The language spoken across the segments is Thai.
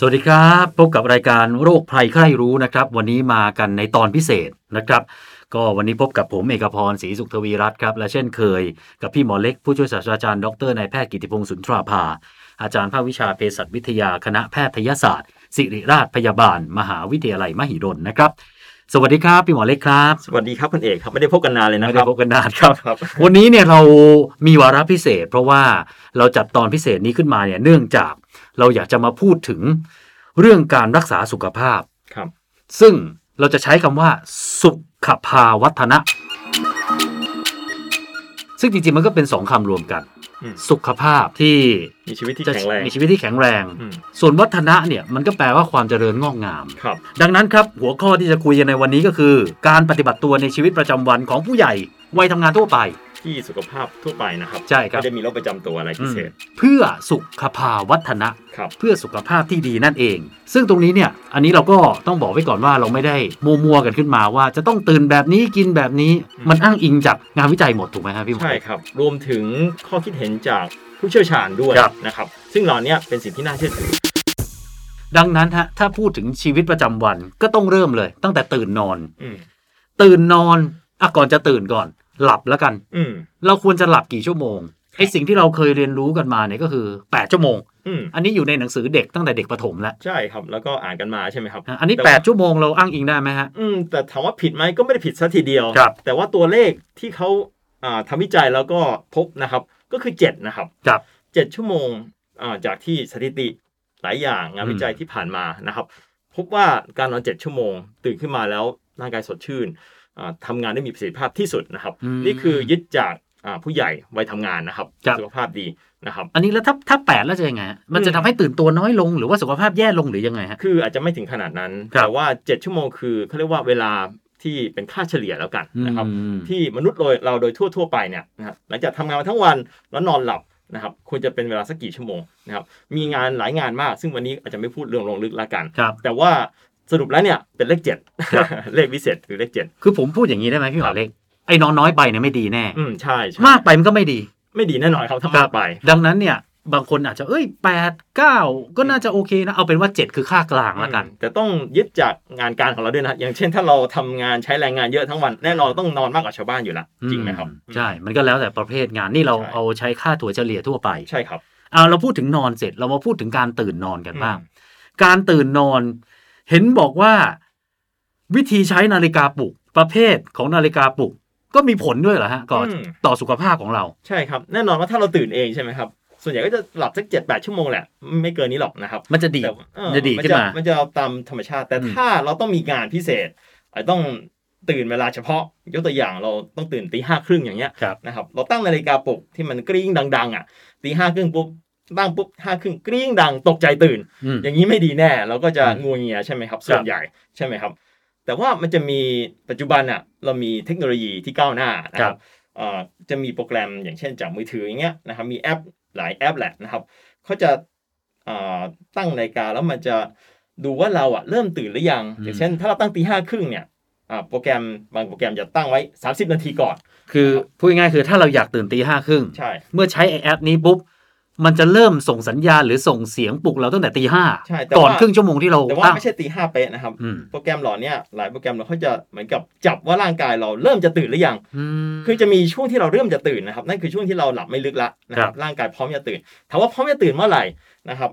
สวัสดีครับ พบกับรายการโรคภัยไข้รู้นะครับ วันนี้มากันในตอนพิเศษนะครับ ก็วันนี้พบกับผมเอกพรศรีสุขทวีรัตน์ครับ และเช่นเคย กับพี่หมอเล็กผู้ช่วยศาสตราจารย์ดรนายแพทย์กิติพงศ์สุนทราภา อาจารย์ภาควิชาเภสัชวิทยาคณะแพทยศาสตร์ ศิริราชพยาบาล มหาวิทยาลัยมหิดลนะครับ สวัสดีครับพี่หมอเล็กครับ สวัสดีครับคุณเอกครับไม่ได้พบกันนานเลยนะไม่คได้รับพบกันนานครับครับ วันนี้เนี่ยเรามีวาระพิเศษ เพราะว่าเราจัดตอนพิเศษนี้ขึ้นมาเนี่ยเนื่องจากเราอยากจะมาพูดถึงเรื่องการรักษาสุขภาพครับ ซึ่งเราจะใช้คำว่าสุขภาวัฒนะ ซึ่งจริงๆมันก็เป็นสองคำรวมกันอืม สุขภาพที่มีชีวิตที่จะแข็งแรงมีชีวิตที่แข็งแรงอืมส่วนวัฒนะเนี่ยมันก็แปลว่าความเจริญงอกงามครับดังนั้นครับหัวข้อที่จะคุยกันในวันนี้ก็คือ การปฏิบัติตัวในชีวิตประจำวันของผู้ใหญ่วัยทำงานทั่วไป ที่สุขภาพทั่วไปนะครับใช่ครับไม่ได้มีโรคประจำตัวอะไรพิเศษ เพื่อสุขภาวัฒนะครับเพื่อสุขภาพที่ดีนั่นเอง ซึ่งตรงนี้เนี่ยอันนี้เราก็ต้องบอกไว้ก่อนว่าเราไม่ได้มัวๆกันขึ้นมาว่า จะต้องตื่นแบบนี้กินแบบนี้อืมมันอ้างอิงจากงานวิจัยหมดถูกไหมครับพี่หมอใช่ครับ รวมถึงข้อคิดเห็นจากผู้เชี่ยวชาญด้วยครับนะครับ ซึ่งเหล่านี้เป็นสิ่งที่น่าเชื่อถือดังนั้นฮะถ้าพูดถึงชีวิตประจำวันก็ต้องเริ่มเลย ตั้งแต่ตื่นนอนอืมตื่นนอนอะก่อนจะตื่นก่อน หลับแล้วกัน อืมเราควรจะหลับกี่ชั่วโมงไอสิ่งที่เราเคยเรียนรู้กันมาเนี่ยก็คือ8ชั่วโมงอืมอันนี้อยู่ในหนังสือเด็กตั้งแต่เด็กประถมแล้ว ใช่ครับ แล้วก็อ่านกันมาใช่ไหมครับอะอันนี้แต่ว่า8ชั่วโมงเราอ้างอิงได้ไหมฮะ อืม แต่ถามว่าผิดไหมก็ไม่ได้ผิดซะทีเดียวครับแต่ว่าตัวเลขที่เขาอ่าทำวิจัยแล้วก็พบนะครับ ก็คือ7นะครับครับเจ็ดชั่วโมงอ่าจากที่สถิติหลายอย่างงานอืมวิจัยที่ผ่านมานะครับ พบว่าการนอนเจ็ดชั่วโมง ตื่นขึ้นมาแล้วร่างกายสดชื่นอ่า ทำงานได้มีประสิทธิภาพที่สุดนะครับมนี่คือยึดจากอ่าผู้ใหญ่วัยทำงานนะครับครับสุขภาพดีนะครับ อันนี้แล้วถ้าถ้าแปดแล้วจะยังไงฮะมันจะอืมทำให้ตื่นตัวน้อยลงหรือว่าสุขภาพแย่ลงหรือยังไงฮะคืออาจจะไม่ถึงขนาดนั้นครับแต่ว่า 7 ชั่วโมงคือเขาเรียกว่าเวลาที่เป็นค่าเฉลี่ยแล้วกันนะครับอืมที่มนุษย์โดยเราโดยทั่วทั่ว ๆ ไปเนี่ยนะครับหลังจากทำงานมาทั้งวันแล้วนอนหลับนะครับควรจะเป็นเวลาสักกี่ชั่วโมงนะครับมีงานหลายงานมาก ซึ่งวันนี้อาจจะไม่พูดเรื่องลงลึกละกันครับแต่ว่า สรุปแล้วเนี่ยเป็นเลขเจ็ดครับเลขวิเศษคือเลขเจ็ดคือผมพูดอย่างนี้ได้ไหมพี่หมครัอบเล็กไอ้นอนน้อยไปเนี่ยไม่ดีแน่ อืมใช่ใช่มากไปมันก็ไม่ดี ไม่ดีแน่นอนครับถ้าครัมากไป ดังนั้นเนี่ยบางคนอาจจะเอ้ยแปดเก้าก็น่าจะโอเคนะ เอาเป็นว่าเจ็ดคือค่ากลางแล้วกันอืมแต่ต้องยึดจากงานการของเราด้วยนะ อย่างเช่นถ้าเราทำงานใช้แรงงานเยอะทั้งวัน แน่นอนต้องนอนมากกว่าชาวบ้านอยู่แล้วจริงไหมครับอืใช่ มันก็แล้วแต่ประเภทงานนี่เราใช่เอาใช้ค่าถั่วเฉลี่ยทั่วไปใช่ครับเอาเราพูดถึงนอนเสร็จเรามาพูดถึงการตื่นนอนกันบ้างอืมการตื่นนอน เห็นบอกว่า วิธีใช้นาฬิกาปลุกประเภทของนาฬิกาปลุก ก็มีผลด้วยเหรอฮะก่อนต่อสุขภาพของเรา ใช่ครับแน่นอนว่าถ้าเราตื่นเองใช่ไหมครับส่วนใหญ่ก็จะหลับสักเจ็ดแปดชั่วโมงแหละไม่เกินนี้หรอกนะครับ มันจะดีด แต่เออมันจะดีดขึ้นมานจะตามธรรมชาติ แต่อืม ถ้าเราต้องมีงานพิเศษอาจต้องตื่นเวลาเฉพาะ ยกตัวอย่างเราต้องตื่นตีห้าครึ่งอย่างเงี้ยครับ นะครับ เราตั้งนาฬิกาปลุกที่มันกริ้งดัง ๆ อะตีห้าครึ่งปุ๊บ ตั้งปุ๊บห้าครึ่งกริ้งดังตกใจตื่นอืมอย่างนี้ไม่ดีแน่เราก็จะอืมงัวเงียใช่ไหมครับส่วนใหญ่ใช่ไหมครับ แต่ว่ามันจะมีปัจจุบันอะเรามีเทคโนโลยีที่ก้าวหน้านะคครัรับบเอ่อจะมีโปรแกรมอย่างเช่นจากมือถืออย่างเงี้ยนะครับมีแอปหลายแอปแหละนะครับเขาจะเอ่อตั้งนาฬิกาแล้วมันจะดูว่าเราอะเริ่มตื่นหรือยังอืมอย่างเช่น ถ้าเราตั้งตีห้าครึ่งเนี่ยอ่าโปรแกรมบางโปรแกรมจะตั้งไว้ 30 นาทีก่อน คือพูดง่ายๆคือถ้าเราอยากตื่นตีห้าครึ่งใช่เมื่อใช้ไอแอปนี้ปุ๊บ มันจะเริ่มส่งสัญญาณหรือส่งเสียงปลุกเราตั้งแต่ตีห้าใช่แต่ก่อนว่าครึ่งชั่วโมงที่เราแต่ว่าตั้ง ไม่ใช่ตีห้าเป๊ะนะครับ อืม โปรแกรมเหล่าเนี้ยหลายโปรแกรมเราเขาจะเหมือนกับจับว่าร่างกายเราเริ่มจะตื่นหรือยัง อืม คือจะมีช่วงที่เราเริ่มจะตื่นนะครับนั่นคือช่วงที่เราหลับไม่ลึกละนะคครัรับบ ร่างกายพร้อมจะตื่นถามว่าพร้อมจะตื่นเมื่อไหร่นะครับ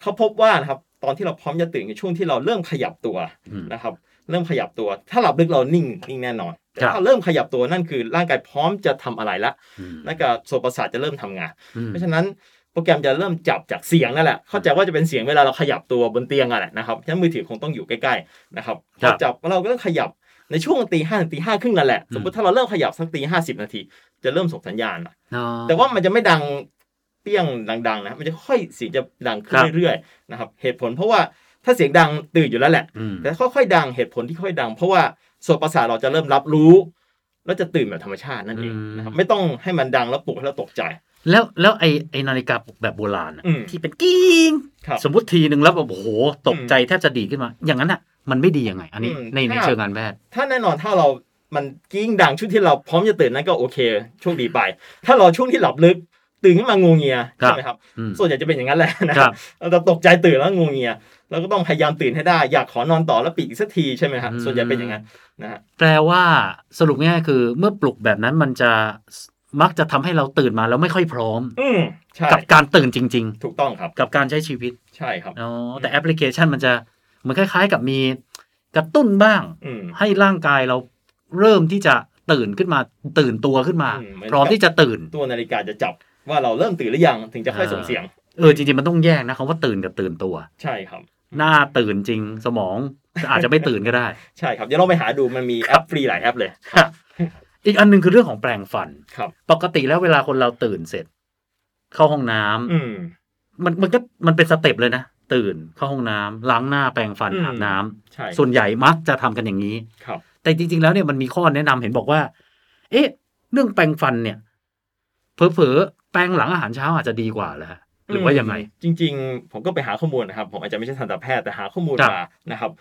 เขาพบว่านะครับตอนที่เราพร้อมจะตื่นคือช่วงที่เราเริ่มขยับตัวอืมนะครับเริ่มขยับตัว ถ้าหลับลึกเรานิ่งนิ่งแน่นอนแต่ถ้าเริ่มขยับตัวนั่นคือร่างกายพร้อมจะทำอะไรละอืมนั่นก็โซนประสาทจะเริ่มทำงานอืมเพราะฉะนั้น โปรแกรมจะเริ่มจับจากเสียงนั่นแหละ เข้าใจว่าจะเป็นเสียงเวลาเราขยับตัวบนเตียงอะแหละนะครับฉะนั้นมือถือคงต้องอยู่ใกล้ๆนะครับครัพอบจับเราก็ต้องขยับในช่วงตีห้าถึงตีห้าครึ่งนั่นแหละอืมสมมติถ้าเราเริ่มขยับสักตีห้าสิบนาที จะเริ่มส่งสัญญาณอะอ๋อแต่ว่ามันจะไม่ดังเปี้ยงดังๆนะ มันจะค่อยเสียงจะดังขึ้นครับเรื่อยๆนะครับ เหตุผลเพราะว่าถ้าเสียงดังตื่นอยู่แล้วแหละอืมแต่ค่อยๆดังเหตุผลที่ค่อยดัง เพราะว่าส่วนประสาทเราจะเริ่มรับรู้ แล้วจะตื่นแบบธรรมชาตินั่นเองนะครับ ไม่ต้องให้มันดังแล้วปลุกให้เราตกใจ แล้วแล้วไอไอนาฬิกาปลุกแบบโบราณอะอืมที่เป็นกิ้งครับสมมติทีหนึ่งแล้วแบบโอ้โหตกใจแทบจะดีดขึ้นมา อย่างนั้นอะ มันไม่ดียังไง อันนี้อืมในในถ้าเชิงการแพทย์ ถ้าแน่นอนถ้าเรามันกิ้งดังช่วงที่เราพร้อมจะตื่นนั่นก็โอเคโชคดีไป ถ้าเราช่วงที่หลับลึกตื่นขึ้นมางูเงียครับ ใช่ไหมครับ อืมส่วนใหญ่จะเป็นอย่างนั้นแหละนะครับเราจะตกใจตื่นแล้วงูเงียเราก็ต้องพยายามตื่นให้ได้อยากขอนอนต่อแล้วปิดอีกสักทีใช่ไหมครับอืม ส่วนใหญ่เป็นอย่างนั้นนะฮะ แปลว่าสรุปง่ายๆคือ เมื่อปลุกแบบนั้นมันจะ มักจะทำให้เราตื่นมาแล้วไม่ค่อยพร้อม อืมใช่กับการตื่นจริงถูกต้องครับๆกับการใช้ชีวิต ใช่ครับอ๋อแต่แอปพลิเคชันมันจะเหมือนคล้าย ๆ กับมีกระตุ้นบ้างอืมให้ร่างกายเราเริ่มที่จะตื่นขึ้นมาตื่นตัวขึ้นมาอืมเหมือนกับพร้อมที่จะตื่นตัวนาฬิกาจะจับว่าเราเริ่มตื่นหรือยังถึงจะค่อยส่งเสียงเออจริงๆมันต้องแยกนะคำว่าตื่นกับตื่นตัว ใช่ครับ หน้าตื่นจริงสมองอาจจะไม่ตื่นก็ได้ ใช่ครับเดี๋ยวเราไปหาดูมันมีแอปฟรีหลายแอปเลย อีกอันหนึงคือเรื่องของแปรงฟันครับ ปกติแล้วเวลาคนเราตื่นเสร็จ เข้าห้องน้ำอืมมันมันก็มันเป็น step เลยนะ ตื่นเข้าห้องน้ำล้างหน้าแปรงฟันอืมอาบน้ำใช่ส่วนใหญ่มักจะทำกันอย่างนี้ครับ แต่จริง ๆ แล้วเนี่ยมันมีข้อแนะนำเห็นบอกว่า เอ๊ะ เรื่องแปรงฟันเนี่ยเผลอๆแปรงหลังอาหารเช้าอาจจะดีกว่าแล้วหรือว่ายังไง จริง ๆ ผมก็ไปหาข้อมูลนะครับ ผมอาจจะไม่ใช่ทันตแพทย์แต่หาข้อมูลครับมานะครับ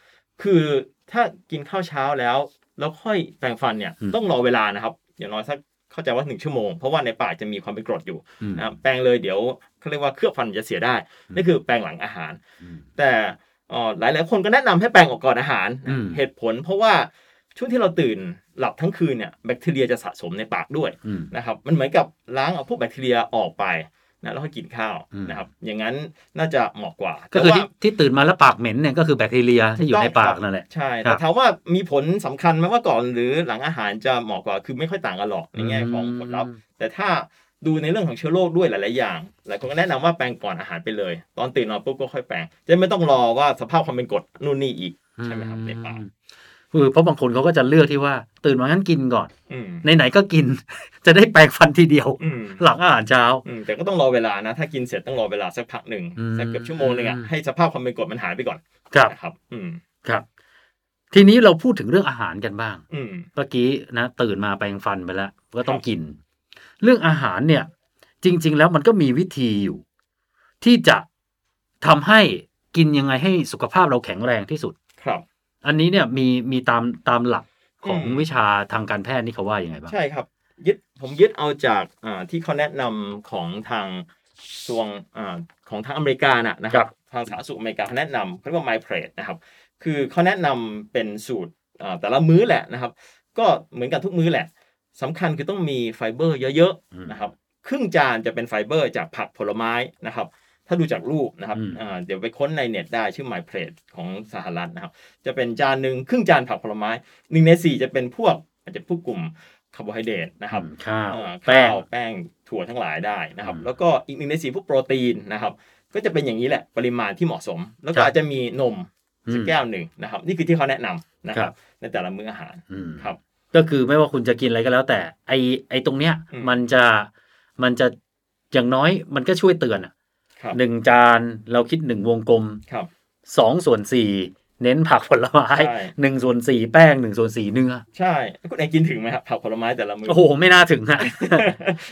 คือถ้ากินข้าวเช้าแล้ว แล้วค่อยแปรงฟันเนี่ยอืมต้องรอเวลานะครับอย่างน้อยสักเข้าใจว่าหนึ่งชั่วโมง เพราะว่าในปากจะมีความเป็นกรดอยู่อืมนะครับแปรงเลยเดี๋ยวเขาเรียกว่าเคลือบฟันจะเสียได้นั่นคือแปรงหลังอาหารอืมแต่เอ่อหลายหลายๆคนก็แนะนำให้แปรงออกก่อนอาหารอืมเหตุผลเพราะว่าช่วงที่เราตื่นหลับทั้งคืนเนี่ยแบคทีเรียจะสะสมในปากด้วยอืมนะครับมันเหมือนกับล้างเอาพวกแบคทีเรียออกไป นะแล้วค่อยกินข้าวอืมนะครับอย่างนั้นน่าจะเหมาะกว่า ก็คือแต่ที่ว่าที่ตื่นมาแล้วปากเหม็นเนี่ยก็คือแบคทีเรียที่อยู่ในปากนั่นแหละใช่ครัแต่บถามว่ามีผลสำคัญไหมว่าก่อนหรือหลังอาหารจะเหมาะกว่าคือไม่ค่อยต่างกันหรอกในแง่ของผลลัพธ์แต่ถ้าดูในเรื่องของเชื้อโรคด้วยหลาย ๆ อย่างหลายคนก็แนะนำว่าแปรงก่อนอาหารไปเลย ตอนตื่นนอนปุ๊บก็ค่อยแปรงจะไม่ต้องรอว่าสภาพความเป็นกรดนู่นนี่อีกใช่ไหมครับในปากคือ เพราะบางคนเขาก็จะเลือกที่ว่า ตื่นมางั้นกินก่อนอืมไหนๆก็กิน จะได้แปรงฟันทีเดียวอืมหลังอาหารเช้าอืมแต่ก็ต้องรอเวลานะ ถ้ากินเสร็จต้องรอเวลาสักพักหนึ่งอืมสักเกือบชั่วโมงหนึ่งอะให้สภาพความเป็นกรดมันหายไปก่อน ครับนะครับ อืมครับ ทีนี้เราพูดถึงเรื่องอาหารกันบ้างอืมเมื่อกี้นะ ตื่นมาแปรงฟันไปแล้วก็ต้องกิน เรื่องอาหารเนี่ย จริง ๆ แล้วมันก็มีวิธีอยู่ ที่จะทำให้กินยังไงให้สุขภาพเราแข็งแรงที่สุดครับ อันนี้เนี่ยมีมีตามตามหลักของอืมวิชาทางการแพทย์นี่เขาว่ายังไงบ้างใช่ครับยึดผมยึดเอาจากอ่าที่เขาแนะนำของทางกระทรวงอ่าของทางอเมริกาน่ะนะคครัรับบทางสาธารณสุขอเมริกาเขาแนะนำเขาเรียกว่า My Plate นะครับคือเขาแนะนำเป็นสูตรอ่าแต่ละมื้อแหละนะครับ ก็เหมือนกันทุกมื้อแหละสำคัญคือต้องมีไฟเบอร์เยอะอืมๆนะครับ ครึ่งจานจะเป็นไฟเบอร์จากผักผลไม้นะครับ ถ้าดูจากรูปนะครับอืมอ่าเดี๋ยวไปค้นในเน็ตได้ชื่อ My Plate ของสหรัฐนะครับ จะเป็นจานหนึ่งครึ่งจานผักผลไม้หนึ่งในสี่จะเป็นพวกอาจจะพวกกลุ่มคาร์โบไฮเดรตนะครับอืมข้าวอ่าแป้งข้าวแป้งถั่วทั้งหลายได้นะครับอืมแล้วก็อีกหนึ่งในสี่พวกโปรตีนนะครับ ก็จะเป็นอย่างนี้แหละปริมาณที่เหมาะสม แล้วคก็รับอาจจะมีนมสักอืมแก้วหนึ่งนะครับ นี่คือที่เขาแนะนำนะคครัรับบในแต่ละมื้ออาหารอืมครับ ก็คือไม่ว่าคุณจะกินอะไรก็แล้ว แต่ไอไอตรงเนี้ยอืมมันจะมันจะอย่างน้อยมันก็ช่วยเตือนอะครับ หนึ่งจานเราคิดหนึ่งวงกลมครับสองส่วนสี่เน้นผักผลไม้ใช่หนึ่งส่วนสี่แป้งหนึ่งส่วนสี่เนื้อใช่แล้วคุณเองกินถึงไหมครับผักผลไม้แต่ละมื้อโอ้โหไม่น่าถึงอะ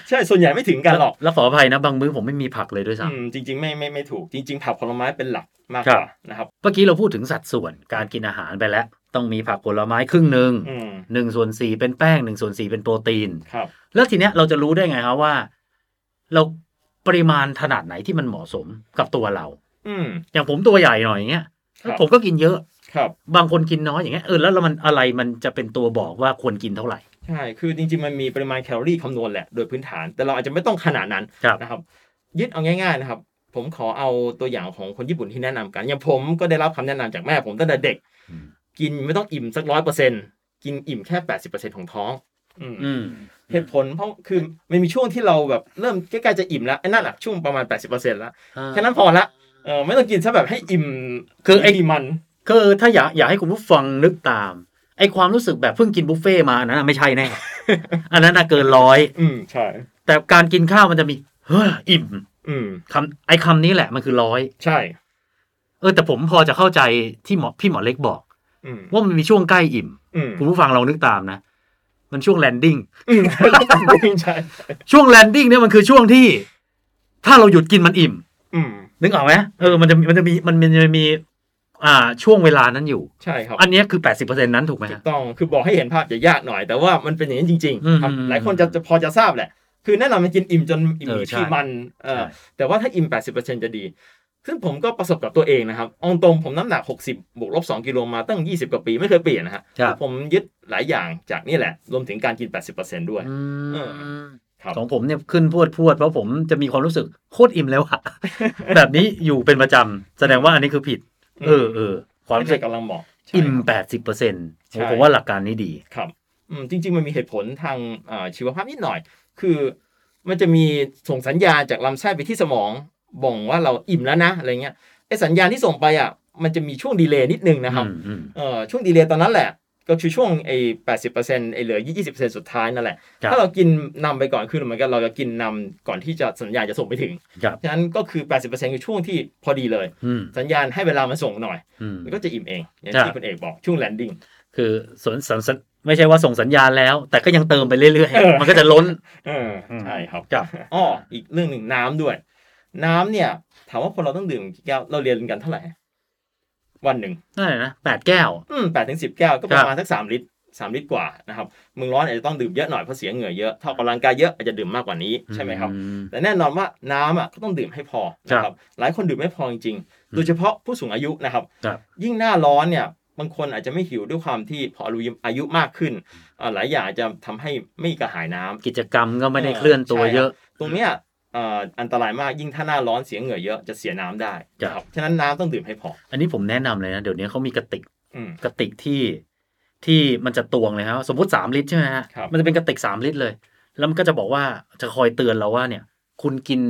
ใช่ส่วนใหญ่ไม่ถึงกันหรอกแล้วขออภัยนะบางมื้อผมไม่มีผักเลยด้วยซ้อืมจริง ๆ ไม่ไม่ไม่ถูกจริง ๆ ผักผลไม้เป็นหลักมากครักบว่านะครับำเมื่อกี้เราพูดถึงสัดส่วนการกินอาหารไปแล้ว ต้องมีผักผลไม้ครึ่งหนึ่งอืมหนึ่งส่วนสี่เป็นแป้งหนึ่งส่วนสี่เป็นโปรตีนครับแล้วทีเนี้ยเราจะรู้ได้ไงครับว่า เรา ปริมาณขนาดไหนที่มันเหมาะสมกับตัวเรา อืมอย่างผมตัวใหญ่หน่อยอย่างเงี้ยครับผมก็กินเยอะครับ บางคนกินน้อยอย่างเงี้ยเออแล้วมันอะไรมันจะเป็นตัวบอกว่าควรกินเท่าไหร่ใช่คือจริงๆมันมีปริมาณแคลอรี่คำนวณแหละโดยพื้นฐาน แต่เราอาจจะไม่ต้องขนาดนั้นครับนะครับ ยึดเอาง่ายๆนะครับ ผมขอเอาตัวอย่างของคนญี่ปุ่นที่แนะนำกันอย่างผมก็ได้รับคำแนะนำจากแม่ผมตั้งแต่เด็กอืมกินไม่ต้องอิ่มสักร้อยเปอร์เซ็นต์กินอิ่มแค่80%ของท้อง อืมอืมเหตุผลเพราะคือมันมีช่วงที่เราแบบเริ่มใกล้ๆจะอิ่มแล้วไอ้นั่นแหละช่วงประมาณ 80%แล้วแค่นั้นพอละเออไม่ต้องกินซะแบบให้อิ่มคือไอ้ที่มันคือถ้าอยากอยากให้คุณผู้ฟังนึกตามไอความรู้สึกแบบเพิ่งกินบุฟเฟ่ต์มาอันนั้นนะไม่ใช่แน่ อันนั้นนะเกินร้อย อืมใช่ แต่การกินข้าวมันจะมีเฮ้ออิ่ม อืมคำไอคำนี้แหละมันคือร้อย ใช่ เออ แต่ผมพอจะเข้าใจที่หมอพี่หมอเล็กบอกอืมว่ามันมีช่วงใกล้อิ่มอืมคุณผู้ฟังลองนึกตามนะ มันช่วง landing อืมใช่ช่วง landing เนี่ยมันคือช่วงที่ ถ้าเราหยุดกินมันอิ่มอืมนึกออกไหมเออมันจะมันจะมีมันมันจะมี อ่า ช่วงเวลานั้นอยู่ใช่ครับอันเนี้ยคือ80%นั้นถูกไหมถูฮะกต้องคือบอกให้เห็นภาพจะยากหน่อย แต่ว่ามันเป็นอย่างนั้นจริงอืมๆครับอืมหลายคนจะจะพอจะทราบแหละคือแน่นอนมันกินอิ่มจนอิ่มเออใช่ที่มันเออใช่แต่ว่าถ้าอิ่ม 80%จะดี ซึ่งผมก็ประสบกับตัวเองนะครับเองตรงผมน้ำหนัก 60 บวกลบ2กิโลมาตั้ง 20 กว่าปีไม่เคยเปลี่ยนนะฮะครับผมยึดหลายอย่างจากนี่แหละ รวมถึงการกิน 80%ด้วยอืเอมครับของผมเนี่ยขึ้นพวดพวดเพราะผมจะมีความรู้สึกโคตรอิ่มแล้วอะแบบนี้อยู่เป็นประจำแสดงว่าอันนี้คือผิด เออเออความไม่รู้ใช่สึกกำลังเหมาะใช่อิ่มครับแปดสิบเปอร์เซ็นต์ใช่ผมว่าหลักการนี้ดีครับอืมจริง ๆ มันมีเหตุผลทางอ่าชีวภาพนิดหน่อย คือมันจะมีส่งสัญญาณจากลำไส้ไปที่สมอง บ่งว่าเราอิ่มแล้วนะอะไรเงี้ยไอ้สัญญาณที่ส่งไปอะมันจะมีช่วงดีเลย์นิดนึงนะครับอืมอืมเอ่อช่วงดีเลย์ตอนนั้นแหละก็คือช่วงไอ้แปดสิบเปอร์เซ็นต์ไอ้เหลือยี่สิบเปอร์เซ็นต์สุดท้ายนั่นแหละครับถ้าเรากินนำไปก่อนคือเหมือนกันเราจะกินนำก่อนที่จะสัญญาณจะส่งไปถึงครับฉะนั้นก็คือแปดสิบเปอร์เซ็นต์คือช่วงที่พอดีเลยอืมสัญญาณให้เวลามันส่งหน่อยอืมมันก็จะอิ่มเอง อย่างครับที่คุณเอกบอกช่วง landing คือสนสันสันไม่ใช่ว่าส่งสัญญาณแล้ว แต่ก็ยังเติมไปเรื่อยเออๆมันก็จะล้นเออใช่ครับครับอ้ออีกเรื่องหนึ่งน้ำด้วย น้ำเนี่ยถามว่าคนเราต้องดื่มกี่แก้วเราเรียนกันเท่าไหร่ วันหนึ่งนั่นแหละนะแปดแก้ว อืมแปดถึงสิบแก้วก็ประมาณสักสามลิตรสามลิตรกว่านะครับเมืองร้อนอาจจะต้องดื่มเยอะหน่อยเพราะเสียเหงื่อเยอะถ้าออกกำลังกายเยอะอาจจะดื่มมากกว่านี้ใช่ไหมครับอืมแต่แน่นอนว่าน้ำอะก็ต้องดื่มให้พอนะครับหลายคนดื่มไม่พอจริงๆ โดยเฉพาะผู้สูงอายุนะครับครับยิ่งหน้าร้อนเนี่ยบางคนอาจจะไม่หิวด้วยความที่พออายุอายุมากขึ้นอ่าหลายอย่างอาจจะทำให้ไม่กระหายน้ำกิจกรรมก็ไม่ได้เคลื่อนตัวเยอะ ตรงเนี้ยเอ่ออันตรายมากยิ่งถ้าหน้าร้อนเสียเหงื่อเยอะจะเสียน้ำได้ครับนะครับฉะนั้นน้ำต้องดื่มให้พอ อันนี้ผมแนะนำเลยนะ เดี๋ยวนี้เขามีกระติกอืมกระติกที่ที่มันจะตวงเลยครับสมมติสามลิตรใช่ไหมฮะครับมันจะเป็นกระติกสามลิตรเลย แล้วมันก็จะบอกว่าจะคอยเตือนเราว่าเนี่ย คุณกิน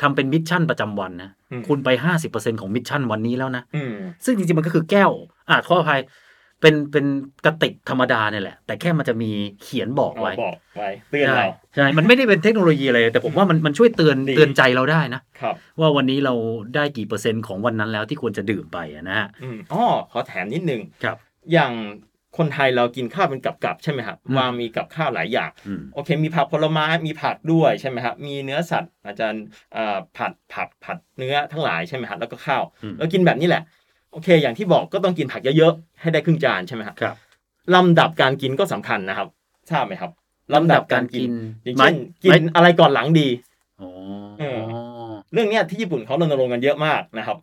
ทำเป็น mission ประจำวันนะอืมคุณไปห้าสิบเปอร์เซ็นต์ของ mission วันนี้แล้วนะอืมซึ่งจริงๆมันก็คือแก้วอ่าขออภัย เป็นเป็นกระติกธรรมดาเนี่ยแหละ แต่แค่มันจะมีเขียนบอกไว้บอกไว้เตือนใช่เราใช่มันไม่ได้เป็นเทคโนโลยีอะไรแต่ผมว่ามันมันช่วยเตือนดีเตือนใจเราได้นะครับว่าวันนี้เราได้กี่เปอร์เซ็นต์ของวันนั้นแล้วที่ควรจะดื่มไปอะนะฮะอืมอ๋อขอแถมนิดนึงครับ อย่างคนไทยเรากินข้าวเป็นกับๆใช่ไหมครับอืมวางมีกับข้าวหลายอย่างอืมโอเค มีผักผลไม้มีผักด้วยใช่ไหมครับมีเนื้อสัตว์อาจารย์เอ่อผัดผักผัดเนื้อทั้งหลายใช่ไหมครับแล้วก็ข้าวอืมแล้วกินแบบนี้แหละ โอเค อย่างที่บอกก็ต้องกินผักเยอะๆ ให้ได้ครึ่งจานใช่ไหมครับครับลำดับการกินก็สำคัญนะครับ ทราบไหมครับลำดับการกินอย่างไม่เช่นกินไม่อะไรก่อนหลังดีอ๋อเออเรื่องเนี้ยที่ญี่ปุ่นเขารณรงค์กันเยอะมากนะครับ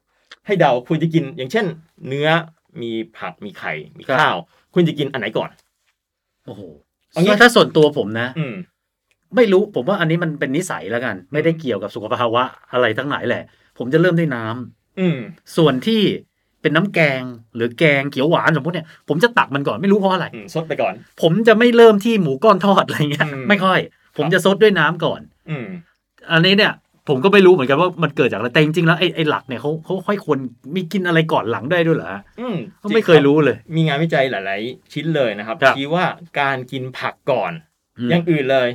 ให้เดาคุณจะกิน อย่างเช่น เนื้อมีผักมีไข่มีข้าว คุณจะกินอันไหนก่อน โอ้โหเอางี้ถ้าส่วนตัวผมนะ อืมไม่รู้ผมว่าอันนี้มันเป็นนิสัยแล้วกัน ไม่ได้เกี่ยวกับสุขภาวะอะไรทั้งหลายแหละ ผมจะเริ่มด้วยน้ำอืมส่วนที่ เป็นน้ำแกงหรือแกงเขียวหวานสมมติเนี่ยผมจะตักมันก่อนไม่รู้เพราะอะไรอืมซดไปก่อน ผมจะไม่เริ่มที่หมูก้อนทอดอะไรเงี้ยอืมไม่ค่อย ผมจะซดด้วยน้ำก่อน อืมอันนี้เนี่ย ผมก็ไม่รู้เหมือนกันว่ามันเกิดจากอะไรแต่จริงๆแล้วไอ้ไอ้หลักเนี่ยเขาเขาค่อยควรมีกินอะไรก่อนหลังได้ด้วยเหรอฮะอืมก็ไม่เคยรู้เลย มีงานวิจัยหลาย ๆ ชิ้นเลยนะครับครับชี้ว่าการกินผักก่อนอืมอย่างอื่นเลย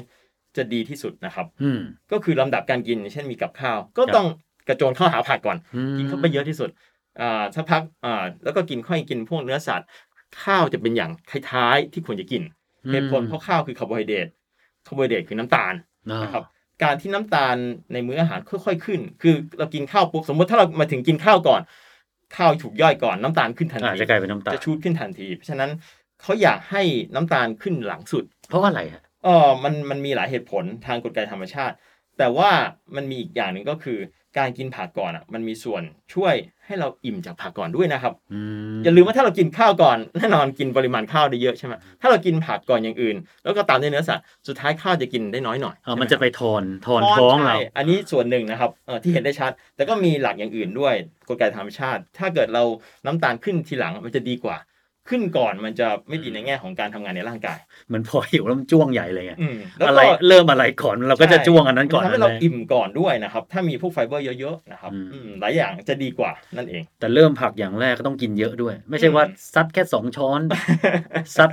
จะดีที่สุดนะครับอืมก็คือลำดับการกินอย่างเช่นมีกับข้าว ก็ครับต้องกระโจนเข้าหาผักก่อนอืมกินเข้าไปเยอะที่สุดอ่า สักพักอ่าแล้วก็กินค่อยกินพวกเนื้อสัตว์ ข้าวจะเป็นอย่างท้ายๆที่ควรจะกินเหตุผลเพราะข้าวคือคาร์โบไฮเดรตคาร์โบไฮเดรตคือน้ำตาลอ่านะครับการที่น้ำตาลในมื้ออาหารค่อยๆขึ้น คือเรากินข้าวปุ๊บสมมติถ้าเรามาถึงกินข้าวก่อน ข้าวถูกย่อยก่อนน้ำตาลขึ้นทันทีอาจจะกลายเป็นน้ำตาลจะ shoot ขึ้นทันที เพราะฉะนั้นเขาอยากให้น้ำตาลขึ้นหลังสุด เพราะอะไรฮะเออมันมันมีหลายเหตุผลทางกลไกธรรมชาติ แต่ว่ามันมีอีกอย่างหนึ่งก็คือ การกินผักก่อนอะมันมีส่วนช่วย ให้เราอิ่มจากผักก่อนด้วยนะครับอืมอย่าลืมว่าถ้าเรากินข้าวก่อนแน่นอนกินปริมาณข้าวได้เยอะใช่ไหมถ้าเรากินผักก่อนอย่างอื่น แล้วก็ตามด้วยเนื้อสัตว์สุดท้ายข้าวจะกินได้น้อยหน่อยอ่าใช่หมันจะไปทอนทอนใช่ท้องเราใช่อันนี้ส่วนหนึ่งนะครับเออที่เห็นได้ชัด แต่ก็มีหลักอย่างอื่นด้วยกลไกธรรมชาติ ถ้าเกิดเราน้ำตาลขึ้นทีหลังมันจะดีกว่า ขึ้นก่อนมันจะไม่ดีในแง่ของการทำงานในร่างกายเหมือนพอหิวแล้วมันจ้วงใหญ่เลยไงอืมแล้วอะไรก็เริ่มอะไรก่อนเราก็จะจ้วงอันนั้นก่อนทำให้เลเรายอิ่มก่อนด้วยนะครับ ถ้ามีพวกไฟเบอร์เยอะๆนะครับอืมอืมหลายอย่างจะดีกว่านั่นเอง แต่เริ่มผักอย่างแรกก็ต้องกินเยอะด้วย ไม่ใช่ว่าอืมซัดแค่สองช้อนซัด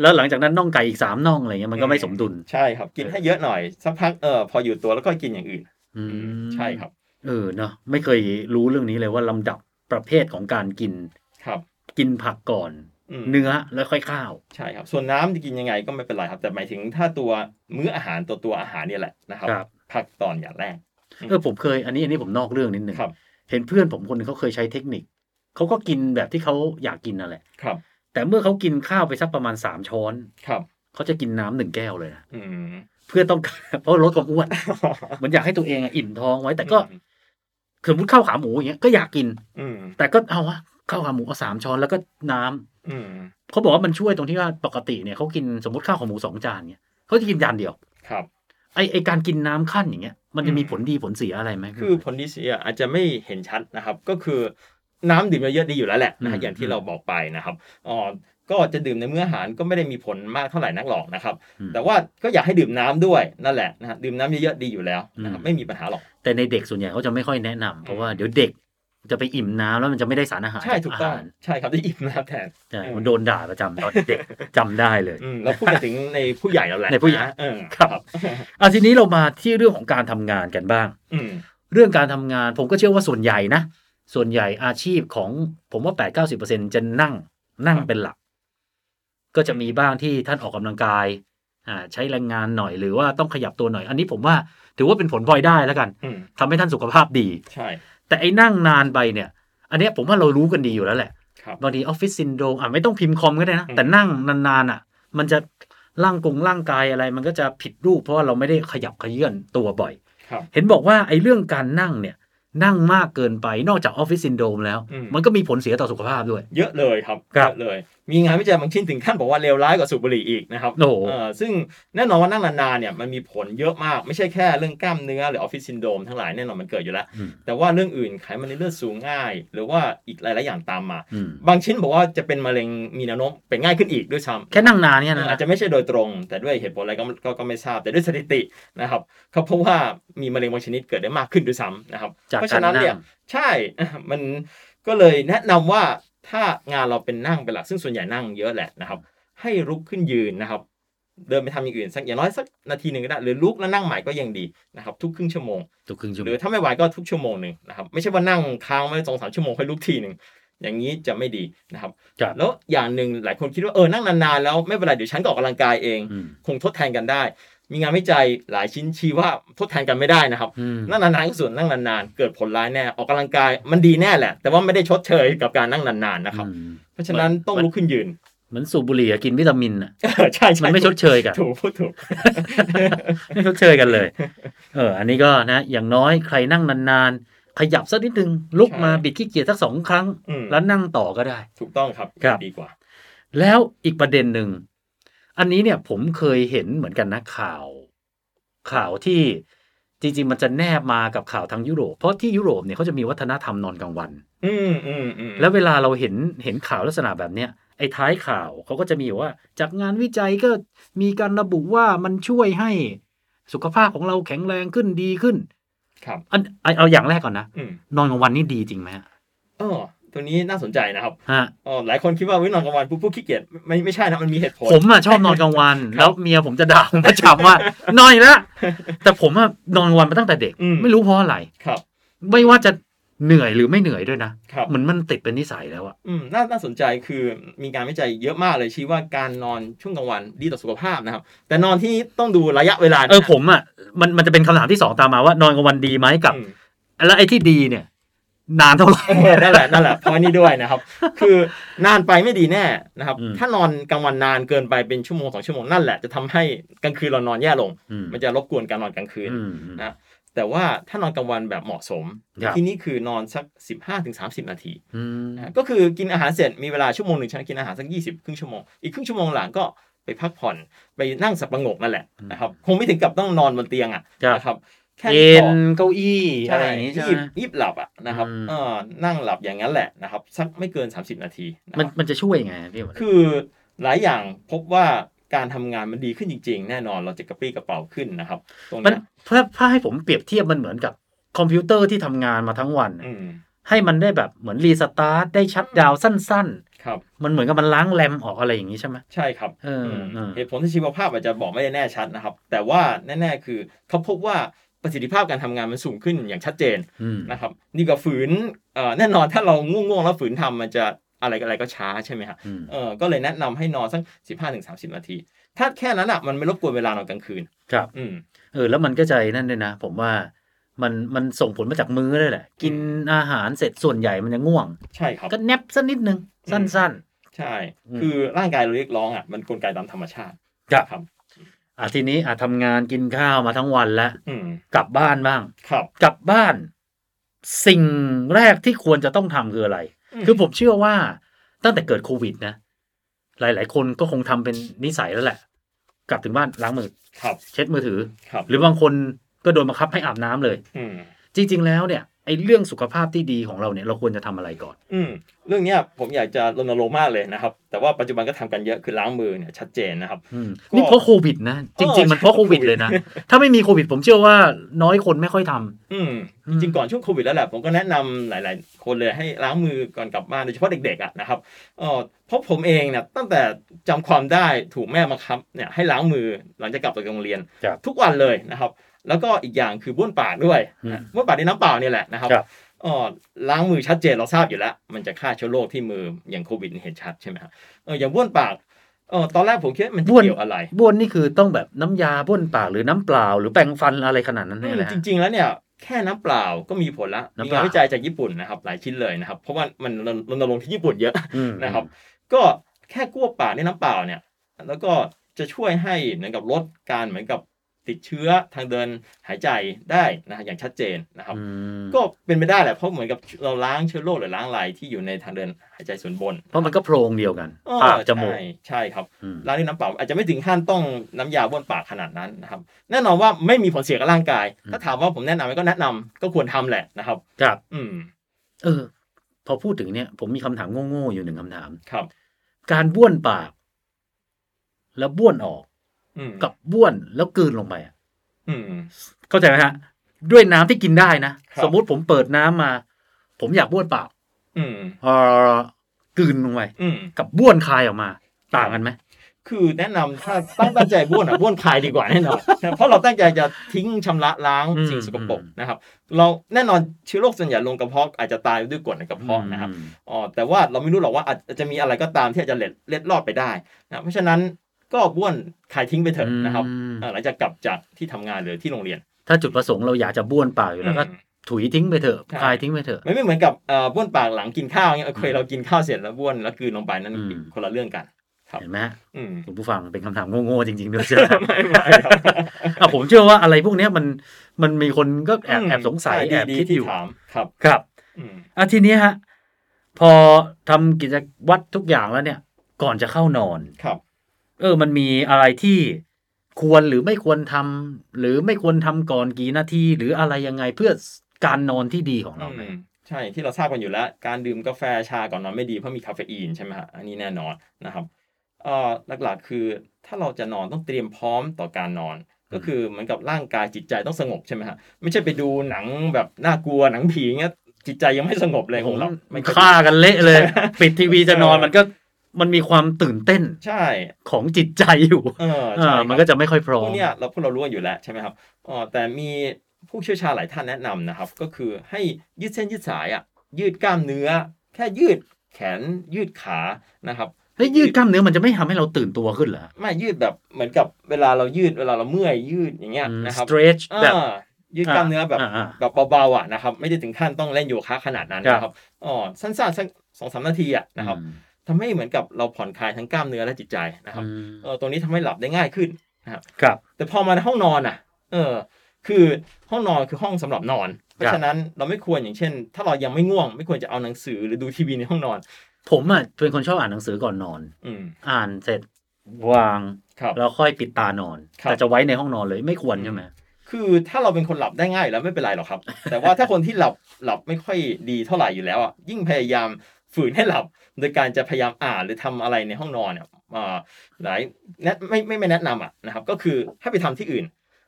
แล้วหลังจากนั้นน่องไก่อีกสามน่องอะไรเงี้ยมันก็ไม่สมดุลใช่ครับ กินให้เยอะหน่อยสักพักเออพออยู่ตัวแล้วก็กินอย่างอื่นอืมใช่ครับ เออเนาะไม่เคยรู้เรื่องนี้เลยว่าลำดับประเภทของการกินครับ กินผักก่อนอืมเนื้อแล้วค่อยข้าวใช่ครับ ส่วนน้ำจะกินยังไงก็ไม่เป็นไรครับ แต่หมายถึงถ้าตัวมื้ออาหารตัวตัวอาหารเนี่ยแหละนะครับครับพักตอนอย่างแรกเออผมเคยอันนี้อันนี้ผมนอกเรื่องนิดนึงครับเห็นเพื่อนผมคนหนึงเขาเคยใช้เทคนิคเขาก็กินแบบที่เขาอยากกินนั่นแหละครับ แต่เมื่อเขากินข้าวไปสักประมาณสามช้อนครับเขาจะกินน้ำหนึ่งแก้วเลยนะอืมเพื่อต้องการเพราะลดความอ้วนเหมือนอยากให้ตัวเองอะอิ่มท้องไว้ แต่ก็สมมติข้าวขาหมูอย่างเงี้ยก็อยากกินอืมแต่ก็เอาวะ ข้าวขาหมูเอาสามช้อนแล้วก็น้ำอืมเขาบอกว่ามันช่วยตรงที่ว่าปกติเนี่ยเขากินสมมติข้าวขาหมูสองจานเนี่ยเขาจะกินจานเดียวครับไอไอการกินน้ำขั้นอย่างเงี้ย มันจะมีผลดีผลเสียอะไรไหมคือผลที่เสียอาจจะไม่เห็นชัดนะครับ ก็คือน้ำดื่มเยอะๆดีอยู่แล้วแหละนะฮะอืมอย่างที่เราบอกไปนะครับอ๋อก็จะดื่มในมื้ออาหารก็ไม่ได้มีผลมากเท่าไหร่นักหรอกนะครับอืมแต่ว่าก็อยากให้ดื่มน้ำด้วยนั่นแหละนะฮะดื่มน้ำเยอะๆดีอยู่แล้วนะครับอืมไม่มีปัญหาหรอกแต่ในเด็กส่วนใหญ่เขาจะไม่ค่อยแนะนำเพราะว่าเดี๋ยวเด็ก จะไปอิ่มน้ำแล้วมันจะไม่ได้สารอาหารใช่ถูกต้องาหารใช่ครับจะอิ่มน้ำแทนใช่อืมมันโดนด่าประจำตอนเด็กจำได้เลยอืมเราพูดกันถึงในผู้ใหญ่แล้วแหละในผู้ใหญ่ะเออครับอะทีนี้เรามาที่เรื่องของการทำงานกันบ้าง อืมเรื่องการทำงานผมก็เชื่อว่าส่วนใหญ่นะ ส่วนใหญ่อาชีพของผมว่า8 9 0จะนั่งนั่งเป็นหลัก ก็จะมีบ้างที่ท่านออกกำลังกายอ่าใช้แรงงานหน่อยหรือว่าต้องขยับตัวหน่อย อันนี้ผมว่าถือว่าเป็นผลพลอยได้แล้วกันอืมทำให้ท่านสุขภาพดี ใช่ แต่ไอ้นั่งนานไปเนี่ย อันเนี้ยผมว่าเรารู้กันดีอยู่แล้วแหละครับบางทีออฟฟิศซินโดรมอะไม่ต้องพิมพ์คอมก็ได้นะอืมแต่นั่งนานๆอะ มันจะร่างกงร่างกายอะไร มันก็จะผิดรูปเพราะว่าเราไม่ได้ขยับเขยื้อนตัวบ่อยครับเห็นบอกว่าไอ้เรื่องการนั่งเนี่ย นั่งมากเกินไปนอกจากออฟฟิศซินโดรมแล้วอืมมันก็มีผลเสียต่อสุขภาพด้วย เยอะเลยครับครับเยอะเลย มีงานวิจัยบางชิ้นถึงขั้นบอกว่าเลวร้ายกว่าสูบบุหรี่อีกนะครับโอ้โหเออซึ่งแน่นอนว่านั่งนานๆเนี่ยมันมีผลเยอะมากไม่ใช่แค่เรื่องกล้ามเนื้อหรือออฟฟิศซินโดรมทั้งหลายแน่นอนมันเกิดอยู่แล้วอืมแต่ว่าเรื่องอื่นไขมันในเลือดสูงง่าย หรือว่าอีกหลายๆอย่างตามมาอืมบางชิ้นบอกว่าจะเป็นมะเร็งมีแนวโน้มเป็นง่ายขึ้นอีกด้วยซ้ำแค่นั่งนานเนี่ยนะอาจจะไม่ใช่โดยตรง แต่ด้วยเหตุผลอะไรก็ก็ก็ไม่ทราบแต่ด้วยสถิตินะครับเขาพบว่ามีมะเร็งบางชนิดเกิดได้มากขึ้นด้วยซ้ำนะครับจากเพราะการฉะนั้นเนี่ยนั่งใช่มันก็เลยแนะนำว่าถ้างานเราเป็นนั่งเป็นหลักซึ่งส่วนใหญ่นั่งเยอะแหละนะครับ ให้ลุกขึ้นยืนนะครับ เดินไปทำอย่างอื่นสักอย่างน้อยสักนาทีหนึ่งก็ได้หรือลุกแล้วนั่งใหม่ก็ยังดีนะครับ ทุกครึ่งชั่วโมงทุกครึ่งชั่วหโมรืองถ้าไม่ไหวก็ทุกชั่วโมงหนึ่งนะครับไม่ใช่ว่านั่งค้างไว้สองสามชั่วโมงค่อยลุกทีหนึ่งอย่างนี้จะไม่ดีนะครับครับแล้วอย่างหนึ่งหลายคนคิดว่าเออนั่งนานๆแล้วไม่เป็นไรเดี๋ยวฉันก็ออกกำลังกายเองอืมคงทดแทนกันได้ มีงานวิจัยหลายชิ้นชี้ว่าทดแทนกันไม่ได้นะครับอืมนั่งนานๆก็ส่วนนั่งนานๆ เกิดผลร้ายแน่ ออกกำลังกายมันดีแน่แหละ แต่ว่าไม่ได้ชดเชยกับการนั่งนานๆนะครับอืมเพราะฉะนั้นต้องลุกขึ้นยืน เหมือนสูบบุหรี่อะกินวิตามินอะใช่ใช่มันไม่ชดเชยกัน ถูกพูดถูก ไม่ชดเชยกันเลย เออ อันนี้ก็นะ อย่างน้อยใครนั่งนานๆขยับสักนิดนึงลุกมาใช่บิดขี้เกียจสักสองครั้งอืมแล้วนั่งต่อก็ได้ ถูกต้องครับครับดีกว่า แล้วอีกประเด็นหนึ่ง อันนี้เนี่ยผมเคยเห็นเหมือนกันนะข่าว ข่าวที่จริง ๆ มันจะแนบมากับข่าวทางยุโรป เพราะที่ยุโรปเนี่ยเขาจะมีวัฒนธรรมนอนกลางวัน อืมอืมอืมแล้วเวลาเราเห็นเห็นข่าวลักษณะแบบเนี้ยไอ้ท้ายข่าวเขาก็จะมีว่า จากงานวิจัยก็มีการระบุว่ามันช่วยให้สุขภาพของเราแข็งแรงขึ้นดีขึ้น ครับ อันเอาเอาอย่างแรกก่อนนะ อืมนอนกลางวันนี่ดีจริงไหมฮะอ๋อ ตัวนี้น่าสนใจนะครับฮะอ๋อหลายคนคิดว่าวินอนกลางวันปุ๊บปุ๊บขี้เกียจไม่ไม่ใช่นะมันมีเหตุผล ผมอะชอบนอนกลางวัน แล้วเมียผมจะด่าผมประจำว่านอนอีกแล้วแต่ผมอะนอนกลางวันมาตั้งแต่เด็กอืมไม่รู้เพราะอะไรครับ ไม่ว่าจะเหนื่อยหรือไม่เหนื่อยด้วยนะครับเหมือนมันติดเป็นนิสัยแล้วอะอืม น่าน่าสนใจคือมีการวิจัยเยอะมากเลยชี้ว่าการนอนช่วงกลางวันดีต่อสุขภาพนะครับ แต่นอนที่ต้องดูระยะเวลา เออผมอะมันมันจะเป็นคำถามที่สองตามมาว่านอนกลางวันดีไหมกับอืมแล้วไอ้ที่ดีเนี่ย นานเท่าไหร่เออนั่นแหละนั่นแหละพอยนี้ด้วยนะครับ คือนานไปไม่ดีแน่นะครับอืมถ้านอนกลางวันนานเกินไปเป็นชั่วโมงสองชั่วโมงนั่นแหละจะทำให้กลางคืนเรานอนแย่ลงอืมมันจะรบกวนการนอนกลางคืนอืมอืมนะแต่ว่าถ้านอนกลางวันแบบเหมาะสมครับที่นี่คือนอนสัก 15-30ถึง30นาทีอืมนะก็คือกินอาหารเสร็จมีเวลาชั่วโมงหนึ่งฉันกินอาหารสัก 20 ครึ่งชั่วโมงอีกครึ่งชั่วโมงหลังก็ไปพักผ่อนไปนั่งสับประงกนั่นแหละนะครับคงไม่ถึงกับต้องนอนบนเตียงอะครับนะครับแค่ เอ็นี้นพอเก้าอี้ใช่อะไรอย่างนี้ใช่ไหยีมบยีบหลับอะนะครับอืมเออนั่งหลับอย่างนั้นแหละนะครับ สักไม่เกิน 30 นาทีนะมันครับมันจะช่วยยังไงพี่หมอเล็กคือหลายอย่างพบว่าการทำงานมันดีขึ้นจริง ๆ แน่นอนเราจะกระปรี้กระเป๋าขึ้นนะครับ ตรงมันเนี้ยถ้าถ้าให้ผมเปรียบเทียบมันเหมือนกับคอมพิวเตอร์ที่ทำงานมาทั้งวันอืมให้มันได้แบบเหมือน restart ได้ shutdown สั้นครับๆมันเหมือนกับมันล้างแรมออกอะไรอย่างนี้ใช่ไหมใช่ครับเออมเออเหตุผลทางชีวภาพอาจจะบอกไม่ได้แน่ชัดนะครับ แต่ว่าแน่ ๆ คือเขาพบว่า ประสิทธิภาพการทำงานมันสูงขึ้นอย่างชัดเจนอืมนะครับ นี่ก็ฝืนเอ่อแน่นอนถ้าเราง่วงๆแล้วฝืนทำมันจะอะไรอะไรก็ช้าใช่ไหมครับอืมเออก็เลยแนะนำให้นอนสักสิบห้าถึงสามสิบนาที ถ้าแค่นั้นอะมันไม่รบกวนเวลานอนกลางคืน ครับ อืมเออแล้วมันก็ใจนั่นด้วยนะ ผมว่ามันมันส่งผลมาจากมื้อเลยแหละ กินอาหารเสร็จส่วนใหญ่มันจะง่วง ใช่ครับ ก็แนบสักนิดนึง สั้นใช่อืมคือร่างกายเราเรียกร้องอะมันกลไกตามธรรมชาติครับครับๆ อะทีนี้อะทำงานกินข้าวมาทั้งวันแล้วอืมกลับบ้านบ้าง ครับ กลับบ้าน สิ่งแรกที่ควรจะต้องทำคืออะไรมคือผมเชื่อว่าตั้งแต่เกิดโควิด นะ หลาย ๆ คนก็คงทำเป็นนิสัยแล้วแหละ กลับถึงบ้านล้างมือครับ เช็ดมือถือครับหรือบางคนก็โดนบังคับให้อาบน้ำเลยอืมจริง ๆ แล้วเนี่ย ไอ้เรื่องสุขภาพที่ดีของเราเนี่ยเราควรจะทำอะไรก่อน อืมเรื่องเนี้ยผมอยากจะรณรงค์มากเลยนะครับ แต่ว่าปัจจุบันก็ทำกันเยอะคือล้างมือเนี่ยชัดเจนนะครับอืมก็นี่เพราะโควิดนะ จริง ๆ มันเพราะโควิดเลยนะ ถ้าไม่มีโควิดผมเชื่อว่าน้อยคนไม่ค่อยทำอืมอืมจริงๆก่อนช่วงโควิดแล้วแหละผมก็แนะนำหลาย ๆ คนเลยให้ล้างมือก่อนกลับบ้านโดยเฉพาะเด็กๆอะนะครับเออเพราะผมเองเนี่ยตั้งแต่จำความได้ถูกแม่บังคับเนี่ยให้ล้างมือหลังจากกลับจากโรงเรียนครับทุกวันเลยนะครับ แล้วก็อีกอย่างคือบ้วนปากด้วยอืมบ้วนปากในน้ำเปล่าเนี่ยแหละนะครับครับเออล้างมือชัดเจนเราทราบอยู่แล้ว มันจะฆ่าเชื้อโรคที่มืออย่างโควิดเห็นชัดใช่ไหมครับเอออย่างบ้วนปากเออตอนแรกผมคิดว่ามันจะบ้วนเกี่ยวอะไรบ้วนนี่คือต้องแบบน้ำยาบ้วนปากหรือน้ำเปล่า หรือแปรงฟันอะไรขนาดนั้นอืเนี่ยมแหละจริง ๆ แล้วเนี่ยแค่น้ำเปล่าก็มีผลแล้วน้ำมีเปล่างานวิจัยจากญี่ปุ่นนะครับ หลายชิ้นเลยนะครับ เพราะว่ามันรณรงค์ที่ญี่ปุ่นเยอะอืมนะครับ ก็แค่กล้วปากด้วยน้ำเปล่าเนี่ย แล้วก็จะช่วยให้เหมือนกับลดการเหมือนกับ ติดเชื้อทางเดินหายใจได้นะฮะอย่างชัดเจนนะครับอืมก็เป็นไปได้แหละเพราะเหมือนกับเราล้างเชื้อโรคหรือล้างอะไรที่อยู่ในทางเดินหายใจส่วนบน เพราะมันก็โพรงเดียวกันเออปากจมูกใช่ใช่ครับอืมล้างด้วยน้ำเปล่าอาจจะไม่ถึงขั้นต้องน้ำยาบ้วนปากขนาดนั้นนะครับ แน่นอนว่าไม่มีผลเสียกับร่างกาย ถ้าถามว่าผมแนะนำไหมก็แนะนำก็ควรทำแหละนะครับ ครับ อืม เออ พอพูดถึงเนี่ย ผมมีคำถามโง่ๆอยู่หนึ่งคำถามครับ การบ้วนปาก แล้วบ้วนออกอืม กับบ้วนแล้วกลืนลงไปอะอืมเข้าใจไหมฮะ ด้วยน้ำที่กินได้นะครับสมมุติผมเปิดน้ำมา ผมอยากบ้วนปากอืมเออกลืนลงไปอืมกับบ้วนคายออกมา ต่างกันไหมคือแนะนำถ้าตั้งตั้งใจบ้วนอะบ้วนคายดีกว่าแน่นอนเพราะเราตั้งใจจะทิ้งชำระล้างสิ่งสกปรกนะครับ เราแน่นอนเชื้อโรคส่วนใหญ่ลงกระเพาะอาจจะตายด้วยกรดในกระเพาะนะครับอืมอ๋อแต่ว่าเราไม่รู้หรอกว่าอาจจะมีอะไรก็ตามที่อาจจะเล็ดเล็ดลอดไปได้นะเพราะฉะนั้น ก็บ้วนคายทิ้งไปเถอะนะครับอืมเอ่อหลังจากกลับจากที่ทำงานหรือที่โรงเรียน ถ้าจุดประสงค์เราอยากจะบ้วนปากอยู่แล้วก็อืมถุยทิ้งไปเถอะใช่คายทิ้งไปเถอะมันไม่เหมือนกับเอ่อบ้วนปากหลังกินข้าวเงี้ยเคยเรากินข้าวเสร็จแล้วบ้วนแล้วกลืนลงไปนั่นอืมคนละเรื่องกันครับเห็นไหมฮะอืมคุณผู้ฟังเป็นคำถามโง่ๆจริงๆด้วยใช่ไหมไม่ไม่ครับอะผมเชื่อว่าอะไรพวกเนี้ยมันมันมีคนก็แอบอืมแอบสงสัยใช่แอบดีคิดที่อยู่ถามครับครับอืมอะทีนี้ฮะพอทำกิจวัตรทุกอย่างแล้วเนี่ย ก่อนจะเข้านอนครับ เออ มันมีอะไรที่ควรหรือไม่ควรทำหรือไม่ควรทำก่อนกี่นาทีหรืออะไรยังไงเพื่อการนอนที่ดีของเราไหมอืมใช่ที่เราทราบกันอยู่แล้ว การดื่มกาแฟชาก่อนนอนไม่ดีเพราะมีคาเฟอีนใช่ไหมฮะอันนี้แน่นอนนะครับเอ่อหลักๆคือถ้าเราจะนอนต้องเตรียมพร้อมต่อการนอน ก็คือเหมือนกับร่างกายจิตใจต้องสงบใช่ไหมฮะไม่ใช่ไปดูหนังแบบน่ากลัวหนังผีเงี้ยจิตใจยังไม่สงบเลยคงหลับไม่ค่อยฆ่ากันเละเลย ปิดทีวีจะนอนมันก็ มันมีความตื่นเต้นใช่ของจิตใจอยู่เออเอใช่อครับมันก็จะไม่ค่อยพร้อพมวกเนี้ยเราพวกเรารู้กันอยู่แล้วใช่ไหมครับอ๋อแต่มีผู้เชี่ยวชาญหลายท่านแนะนำนะครับ ก็คือให้ยืดเส้นยืดสายอะยืดกล้ามเนื้อ แค่ยืดแขนยืดขานะครับเฮ้ยยืดกล้ามเนื้อมันจะไม่ทำให้เราตื่นตัวขึ้นเหรอไม่ยืดแบบเหมือนกับเวลาเรายืดเวลาเราเมื่อยยืดอย่างเงี้ยนะครับ stretch แบบอ่ายืดกล้ามเนื้อแบบอ่าแบบเบาๆอะนะครับ ไม่ได้ถึงขั้นต้องเล่นโยคะขนาดนั้นครับนะครับอ๋อสั้นๆสักสองสามนาทีอะนะครับอืม ทำให้เหมือนกับเราผ่อนคลายทั้งกล้ามเนื้อและจิตใจนะครับอืมเออตรงนี้ทำให้หลับได้ง่ายขึ้นครับ แต่พอมาในห้องนอนอะ เออ คือห้องนอนคือห้องสำหรับนอน เพราะฉะนั้นเราไม่ควรอย่างเช่น ถ้าเรายังไม่ง่วง ไม่ควรจะเอาหนังสือหรือดูทีวีในห้องนอน ผมอะเป็นคนชอบอ่านหนังสือก่อนนอน อืมอ่านเสร็จวางครับแล้วค่อยปิดตานอนครับแต่จะไว้ในห้องนอนเลยไม่ควรใช่ไหมคคือถ้าเราเป็นคนหลับได้ง่ายอยู่แล้วไม่เป็นไรหรอกครับ แต่ว่าถ้าคนที่หลับหลับไม่ค่อยดีเท่าไหร่อยู่แล้วอะยิ่งพยายาม ฝืนให้หลับ โดยการจะพยายามอ่านหรือทำอะไรในห้องนอนเนี่ยอ่าหลายแนะไม่ไม่ไม่แนะนำอะนะครับ ก็คือให้ไปทำที่อื่น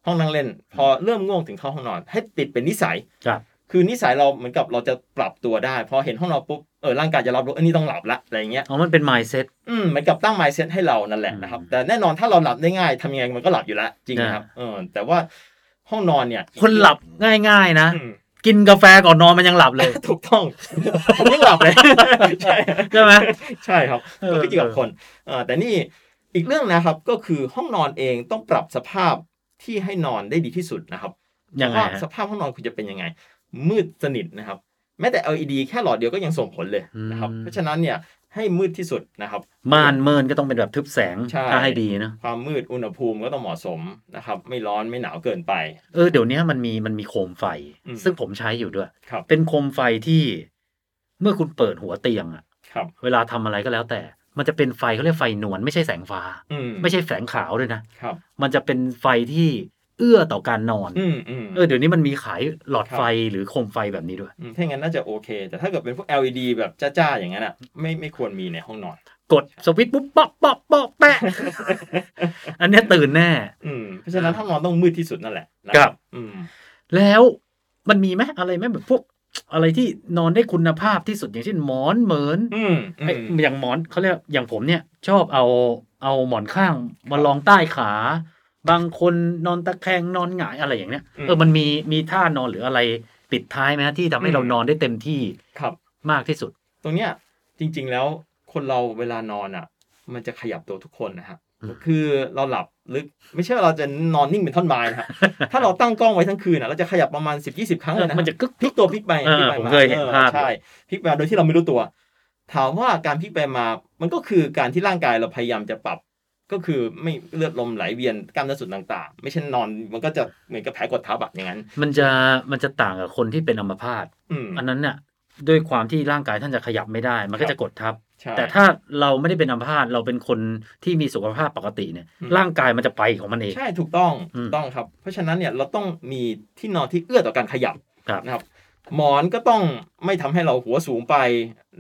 ห้องนั่งเล่น พอเริ่มง่วงถึงเข้าห้องนอน ให้ติดเป็นนิสัยครับคือนิสัยเราเหมือนกับเราจะปรับตัวได้พอเห็นห้องนอนปุ๊บเออร่างกายจะรับรู้เอันนี้ต้องหลับละอะไรอย่างเงี้ยอ๋อมันเป็น mindset อืมเหมือนกับตั้ง mindset ให้เรานั่นแหละนะครับอืมแต่แน่นอนถ้าเราหลับได้ง่ายทำยังไงมันก็หลับอยู่แล้วจริงนะครับเออแต่ว่าห้องนอนเนี่ย คนหลับง่ายๆนะอืม กินกาแฟก่อนนอนมันยังหลับเลย ถูกต้องผมยังหลับเลย ใช่ใช่ไหมใช่ครับเออก็ขึ้นอยู่กับคนเออแต่นี่อีกเรื่องนะครับก็คือห้องนอนเองต้องปรับสภาพที่ให้นอนได้ดีที่สุดนะครับยังไงว่าฮะสภาพห้องนอนคุณจะเป็นยังไง มืดสนิทนะครับแม้แต่ LED แค่หลอดเดียวก็ยังส่งผลเลยนะครับอืมเพราะฉะนั้นเนี่ย ให้มืดที่สุดนะครับ ม่านเมินก็ต้องเป็นแบบทึบแสงใช่ ถ้าให้ดีนะความมืดอุณหภูมิก็ต้องเหมาะสมนะครับ ไม่ร้อนไม่หนาวเกินไป เออเดี๋ยวนี้มันมีมันมีโคมไฟ อืม ซึ่งผมใช้อยู่ด้วย ครับเป็นโคมไฟที่ เมื่อคุณเปิดหัวเตียงอะครับ เวลาทำอะไรก็แล้วแต่ มันจะเป็นไฟเขาเรียกไฟนวลไม่ใช่แสงฟ้า อืมไม่ใช่แสงขาวด้วยนะ ครับ มันจะเป็นไฟที่ เอื้อต่อการนอนอืมอืมเออเดี๋ยวนี้มันมีขายหลอดครับไฟหรือโคมไฟแบบนี้ด้วยอืมถ้าอย่างนั้นน่าจะโอเค แต่ถ้าเกิดเป็นพวก LED แบบจ้าๆ อย่างนั้นอะไม่ไม่ควรมีในห้องนอน กดสวิตช์ปุ๊บป๊อกป๊อกป๊อกแปะอันเนี้ยตื่นแน่ อืมเพราะฉะนั้นห้องนอนต้องมืดที่สุดนั่นแหละนะครับ อืม แล้วมันมีไหมอะไรไหมแบบพวกอะไรที่นอนได้คุณภาพที่สุดอย่างเช่นหมอนเหมือนอืมอืไอ้มอย่างหมอนเขาเรียกอย่างผมเนี่ย ชอบเอาเอาหมอนข้างมาลองใต้ขา บางคนนอนตะแคงนอนหงายอะไรอย่างเนี้ยเออมันมีมีท่านอนหรืออะไรปิดท้ายไหมฮะที่ทำให้เรานอนได้เต็มที่ครับมากที่สุด ตรงเนี้ยจริง ๆ แล้วคนเราเวลานอนอะ มันจะขยับตัวทุกคนนะฮะอืมคือเราหลับลึกไม่ใช่ว่าเราจะนอนนิ่งเป็นท่อนไม้นะฮะถ้าเราตั้งกล้องไว้ทั้งคืนอะเราจะขยับประมาณ10 20ครั้งเลยนะฮมันจะกึกพลิกตัวพลิกไปเออพลิกไปผมมาเคยเห็นออภาพใช่พลิกไปมาโดยที่เราไม่รู้ตัว ถามว่าการพลิกไปมา มันก็คือการที่ร่างกายเราพยายามจะปรับ ก็คือไม่เลือดลมไหลเวียนกล้ามเนื้อส่วนต่าง ๆ ไม่ใช่นอนมันก็จะเหมือนกับแผลกดทับแบบอย่างนั้น มันจะมันจะต่างกับคนที่เป็นอัมพาตอืมอันนั้นเนี่ยด้วยความที่ร่างกายท่านจะขยับไม่ได้ มันก็จะกดทับใช่แต่ถ้าเราไม่ได้เป็นอัมพาตเราเป็นคนที่มีสุขภาพปกติเนี่ยอืมร่างกายมันจะไปของมันเองใช่ถูกต้องอืมถูกต้องครับ เพราะฉะนั้นเนี่ยเราต้องมีที่นอนที่เอื้อต่อการขยับครับนะครับ หมอนก็ต้องไม่ทำให้เราหัวสูงไป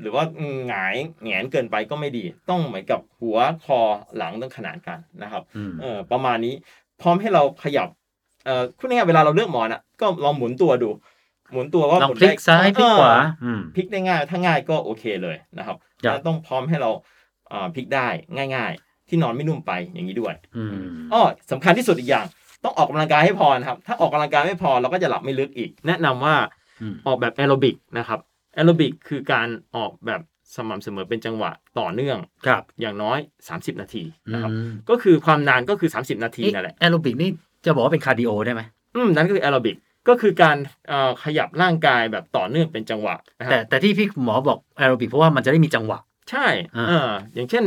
หรือว่าหงายแหงนเกินไปก็ไม่ดี ต้องเหมือนกับหัวคอหลังต้องขนานกันนะครับอืมเออประมาณนี้ พร้อมให้เราขยับเอ่อคุณง่ายๆเวลาเราเลือกหมอนอะก็ลองหมุนตัวดู หมุนตัวว่าลองหมุนพลิกซ้ายพลิกขวาเอออืมพลิกได้ง่ายถ้าง่ายก็โอเคเลยนะครับครับแล้วต้องพร้อมให้เราอ่าพลิกได้ง่าย ๆ ที่นอนไม่นุ่มไปอย่างนี้ด้วยอืมอ้อสำคัญที่สุดอีกอย่าง ต้องออกกำลังกายให้พอนะครับ ถ้าออกกำลังกายไม่พอเราก็จะหลับไม่ลึกอีก แนะนำว่า อืมออกแบบแอโรบิกนะครับแอโรบิกคือการออกแบบสม่ำเสมอเป็นจังหวะต่อเนื่องครับอย่างน้อย 30 นาทีนะครับอืมก็คือความนานก็คือ 30 นาทีเอ๊ะนั่นแหละแอโรบิกนี่จะบอกว่าเป็นคาร์ดิโอได้ไหมอืมนั่นก็คือแอโรบิกก็คือการเอ่อขยับร่างกายแบบต่อเนื่องเป็นจังหวะนะคแต่รับแต่ที่พี่หมอบอกแอโรบิกเพราะว่ามันจะได้มีจังหวะ ใช่อ่าเอออย่างเช่น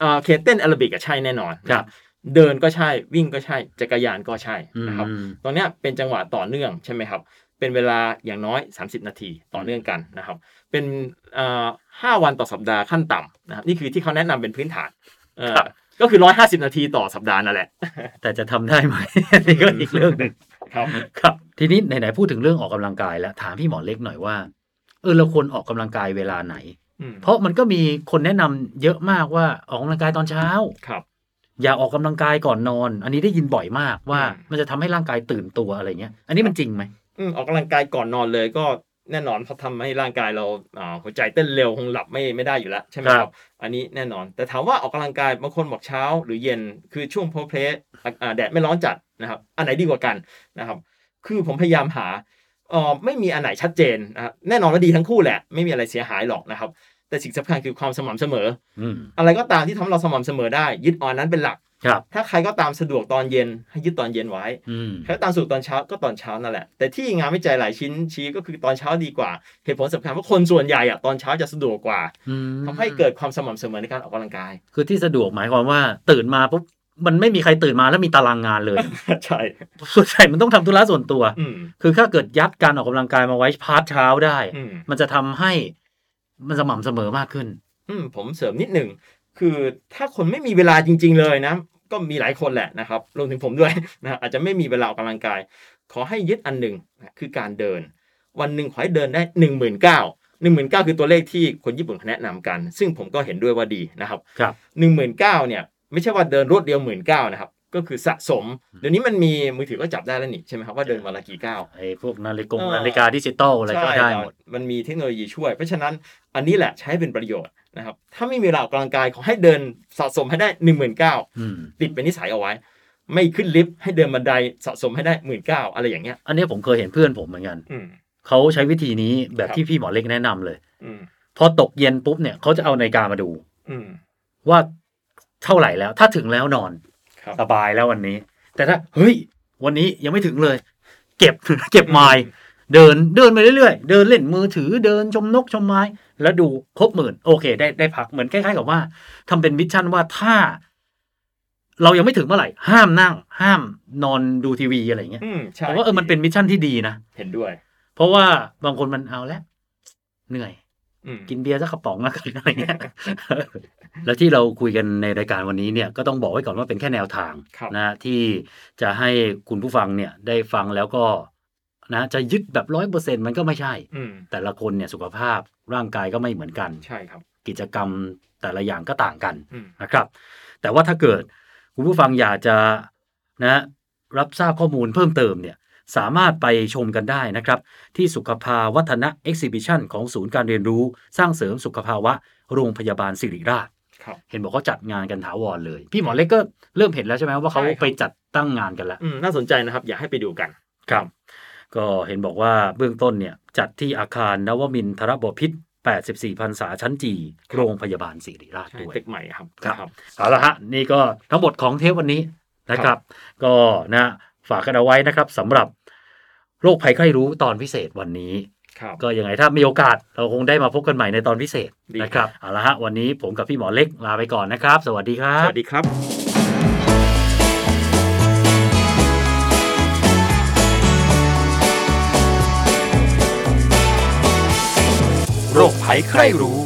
เอ่อเคเต้นแอโรบิกอะใช่แน่นอนครับเดินก็ใช่วิ่งก็ใช่จักรยานก็ใช่นะครับอืมตรงเนี้ยเป็นจังหวะต่อเนื่องใช่ไหมครับ เป็นเวลาอย่างน้อย 30 นาทีต่อเนื่องกันนะครับ เป็นเอ่อห้าวันต่อสัปดาห์ขั้นต่ำนะครับนี่คือที่เขาแนะนำเป็นพื้นฐานเออครับก็คือ150นาทีต่อสัปดาห์นั่นแหละ แต่จะทำได้ไหมอันนี้ก็อีกเรื่องหนึ่งครับครับ ทีนี้ไหนๆพูดถึงเรื่องออกกำลังกายแล้วถามพี่หมอเล็กหน่อยว่าเออเราควรออกกำลังกายเวลาไหนอืมเพราะมันก็มีคนแนะนำเยอะมากว่าออกกำลังกายตอนเช้าครับ อย่าออกกำลังกายก่อนนอน อันนี้ได้ยินบ่อยมากว่าอืมมันจะทำให้ร่างกายตื่นตัวอะไรเงี้ย อันนี้มันจริงไหม อืมออกกำลังกายก่อนนอนเลยก็แน่นอนเพราะทำให้ร่างกายเราอ่าหัวใจเต้นเร็วคงหลับไม่ไม่ได้อยู่แล้วใช่ไหมคครัรับบอันนี้แน่นอน แต่ถามว่าออกกำลังกายบางคนบอกเช้าหรือเย็นคือช่วงโพเพลสแดดไม่ร้อนจัดนะครับอันไหนดีกว่ากันนะครับ คือผมพยายามหาเอ่อไม่มีอันไหนชัดเจนนะครับแน่นอนว่าดีทั้งคู่แหละ ไม่มีอะไรเสียหายหรอกนะครับ แต่สิ่งสำคัญคือความสม่ำเสมออืมอะไรก็ตามที่ทำให้เราสม่ำเสมอได้ ยึดเอ่อนนั้นเป็นหลัก ครับถ้าใครก็ตามสะดวกตอนเย็นให้ยึดตอนเย็นไว้อืมใครก็ตามสะดวกตอนเช้าก็ตอนเช้านั่นแหละ แต่ที่งานวิจัยหลายชิ้นชี้ก็คือตอนเช้าดีกว่า เหตุผลสำคัญเพราะคนส่วนใหญ่อะตอนเช้าจะสะดวกกว่าอืมทำให้เกิดความสม่ำเสมอในการออกกำลังกาย คือที่สะดวกหมายความว่าตื่นมาปุ๊บมันไม่มีใครตื่นมาแล้วมีตารางงานเลย ใช่ส่วนใหญ่มันต้องทำธุระส่วนตัวอืมคือถ้าเกิดยัดการออกกำลังกายมาไว้พาร์ทเช้าได้อืมมันจะทำให้มันสม่ำเสมอมากขึ้น อืมผมเสริมนิดหนึ่ง คือถ้าคนไม่มีเวลาจริง ๆ เลยนะ ก็มีหลายคนแหละนะครับรวมถึงผมด้วยนะอาจจะไม่มีเวลาออกกำลังกาย ขอให้ยึดอันหนึ่งนะคือการเดิน วันหนึ่งขอให้เดินได้หนึ่งหมื่นเก้าหนึ่งหมื่นเก้าคือตัวเลขที่คนญี่ปุ่นเขาแนะนำกัน ซึ่งผมก็เห็นด้วยว่าดีนะครับครับหนึ่งหมื่นเก้าเนี่ยไม่ใช่ว่าเดินรวดเดียวหมื่นเก้านะครับก็คือสะสม เดี๋ยวนี้มันมีมือถือก็จับได้แล้วนี่ใช่ไหมครับว่าเดินวันละกี่ก้าวไอ้พวกนาฬิกาเออนาฬิกาดิจิตอลอะไรก็ได้หมดมันมีเทคโนโลยีช่วย เพราะฉะนั้นอันนี้แหละใช้เป็นประโยชน์ นะครับถ้าไม่มีเวลาออกกำลังกายขอให้เดินสะสมให้ได้หนึ่งหมื่นเก้าอืมติดเป็นนิสัยเอาไว้ ไม่ขึ้นลิฟต์ให้เดินบันไดสะสมให้ได้หมื่นเก้าอะไรอย่างเงี้ยอันนี้ผมเคยเห็นเพื่อนผมเหมือนกันอืมเขาใช้วิธีนี้แบบครับที่พี่หมอเล็กแนะนำเลยอืมพอตกเย็นปุ๊บเนี่ยเขาจะเอานาฬิกามาดู อืมว่าเท่าไหร่แล้ว ถ้าถึงแล้วนอนครับสบายแล้ววันนี้ แต่ถ้าเฮ้ย วันนี้ยังไม่ถึงเลย เก็บเก็บไมล์เดินเดินไปเรื่อยๆ เดินเล่นมือถือเดินชมนกชมไม้ แล้วดูครบหมื่นโอเค ได้ได้พักเหมือนคล้ายๆกับว่าทำเป็น mission ว่าถ้า เรายังไม่ถึงเมื่อไหร่ ห้ามนั่ง ห้ามนอนดูทีวีอะไรอย่างเงี้ยอืมใช่ผมว่าเออมันเป็น mission ที่ดีนะเห็นด้วย เพราะว่าบางคนมันเอาแล้วเหนื่อยอืมกินเบียร์สักกระป๋องแล้วกันอะไรเงี้ย แล้วที่เราคุยกันในรายการวันนี้เนี่ยก็ต้องบอกไว้ก่อนว่าเป็นแค่แนวทางครับนะที่จะให้คุณผู้ฟังเนี่ยได้ฟังแล้วก็ นะจะยึดแบบร้อยเปอร์เซ็นต์มันก็ไม่ใช่อืมแต่ละคนเนี่ยสุขภาพร่างกายก็ไม่เหมือนกันใช่ครับ กิจกรรมแต่ละอย่างก็ต่างกันอืมนะครับ แต่ว่าถ้าเกิดคุณผู้ฟังอยากจะนะรับทราบข้อมูลเพิ่มเติมเนี่ยสามารถไปชมกันได้นะครับ ที่สุขภาวัฒนะเอ็กซิบิชันของศูนย์การเรียนรู้ สร้างเสริมสุขภาวะโรงพยาบาลสิริราชครับเห็นบอกเขาจัดงานกันถาวรเลย พี่หมอเล็กก็เริ่มเห็นแล้วใช่ไหมว่าเขาใช่ครับไปจัดตั้งงานกันแล้วอืมน่าสนใจนะครับ อยากให้ไปดูกันครับ ก็เห็นบอกว่าเบื้องต้นเนี่ยจัดที่อาคารนวมินทรบพิษ84พรรษาชั้นจีโรงพยาบาลศิริราชใช่ด้วยตึกใหม่ครับครับเอาละฮะนี่ก็ทั้งหมดของเทปวันนี้นะครับ ก็นะฝากกันเอาไว้นะครับสำหรับโรคภัยไข้รู้ตอนพิเศษวันนี้ครับก็ยังไงถ้ามีโอกาสเราคงได้มาพบกันใหม่ในตอนพิเศษดีนะคครัรับบเอาละฮะวันนี้ผมกับพี่หมอเล็กลาไปก่อนนะครับ สวัสดีครัสบวัสดีครับ ใครใครรู้